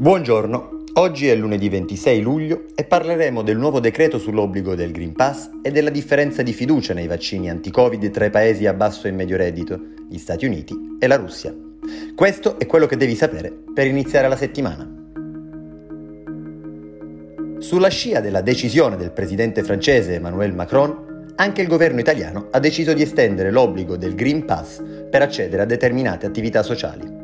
Buongiorno, oggi è lunedì 26 luglio e parleremo del nuovo decreto sull'obbligo del Green Pass e della differenza di fiducia nei vaccini anti-Covid tra i paesi a basso e medio reddito, gli Stati Uniti e la Russia. Questo è quello che devi sapere per iniziare la settimana. Sulla scia della decisione del presidente francese Emmanuel Macron, anche il governo italiano ha deciso di estendere l'obbligo del Green Pass per accedere a determinate attività sociali.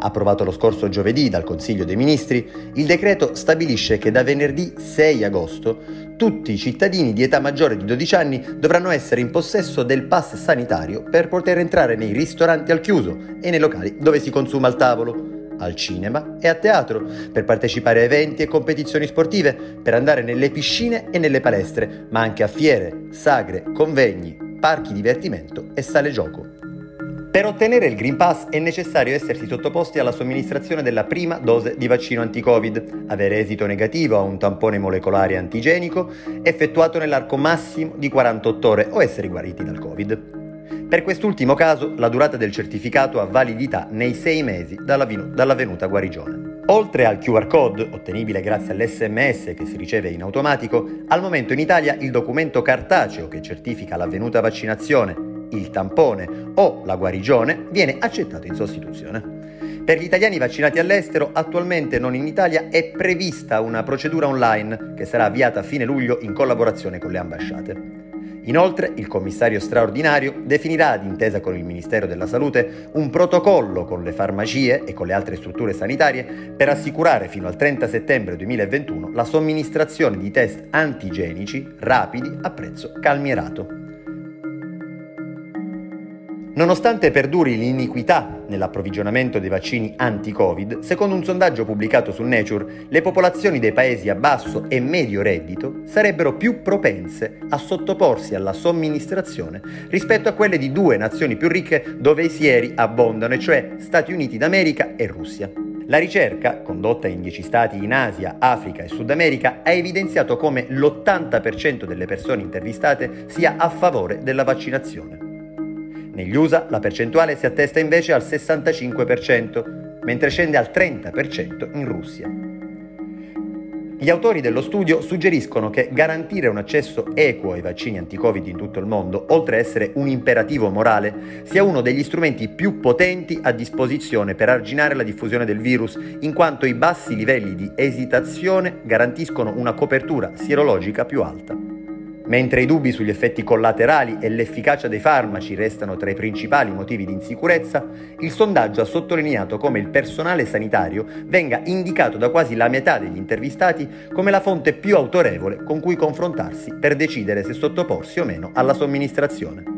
Approvato lo scorso giovedì dal Consiglio dei Ministri, il decreto stabilisce che da venerdì 6 agosto tutti i cittadini di età maggiore di 12 anni dovranno essere in possesso del pass sanitario per poter entrare nei ristoranti al chiuso e nei locali dove si consuma al tavolo al cinema e a teatro, per partecipare a eventi e competizioni sportive, per andare nelle piscine e nelle palestre, ma anche a fiere, sagre, convegni, parchi divertimento e sale gioco. Per ottenere il Green Pass è necessario essersi sottoposti alla somministrazione della prima dose di vaccino anti-Covid, avere esito negativo a un tampone molecolare antigenico effettuato nell'arco massimo di 48 ore o essere guariti dal Covid. Per quest'ultimo caso la durata del certificato ha validità nei sei mesi dalla, venu- dalla venuta guarigione. Oltre al QR code, ottenibile grazie all'SMS che si riceve in automatico, al momento in Italia il documento cartaceo che certifica l'avvenuta vaccinazione il tampone o la guarigione viene accettato in sostituzione. Per gli italiani vaccinati all'estero, attualmente non in Italia, è prevista una procedura online che sarà avviata a fine luglio in collaborazione con le ambasciate. Inoltre, il commissario straordinario definirà, d'intesa con il Ministero della Salute, un protocollo con le farmacie e con le altre strutture sanitarie per assicurare fino al 30 settembre 2021 la somministrazione di test antigenici rapidi a prezzo calmierato. Nonostante perduri l'iniquità nell'approvvigionamento dei vaccini anti-Covid, secondo un sondaggio pubblicato su Nature, le popolazioni dei paesi a basso e medio reddito sarebbero più propense a sottoporsi alla somministrazione rispetto a quelle di due nazioni più ricche dove i sieri abbondano, e cioè Stati Uniti d'America e Russia. La ricerca, condotta in 10 stati in Asia, Africa e Sud America, ha evidenziato come l'80% delle persone intervistate sia a favore della vaccinazione. Negli USA la percentuale si attesta invece al 65%, mentre scende al 30% in Russia. Gli autori dello studio suggeriscono che garantire un accesso equo ai vaccini anti-Covid in tutto il mondo, oltre a essere un imperativo morale, sia uno degli strumenti più potenti a disposizione per arginare la diffusione del virus, in quanto i bassi livelli di esitazione garantiscono una copertura sierologica più alta. Mentre i dubbi sugli effetti collaterali e l'efficacia dei farmaci restano tra i principali motivi di insicurezza, il sondaggio ha sottolineato come il personale sanitario venga indicato da quasi la metà degli intervistati come la fonte più autorevole con cui confrontarsi per decidere se sottoporsi o meno alla somministrazione.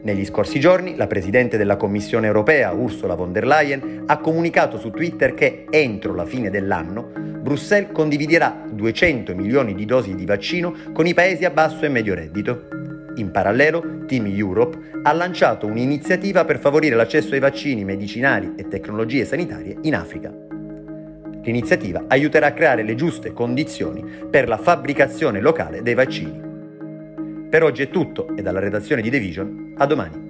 Negli scorsi giorni la Presidente della Commissione europea, Ursula von der Leyen, ha comunicato su Twitter che entro la fine dell'anno Bruxelles condividerà 200 milioni di dosi di vaccino con i paesi a basso e medio reddito. In parallelo, Team Europe ha lanciato un'iniziativa per favorire l'accesso ai vaccini medicinali e tecnologie sanitarie in Africa. L'iniziativa aiuterà a creare le giuste condizioni per la fabbricazione locale dei vaccini. Per oggi è tutto e dalla redazione di The Vision a domani.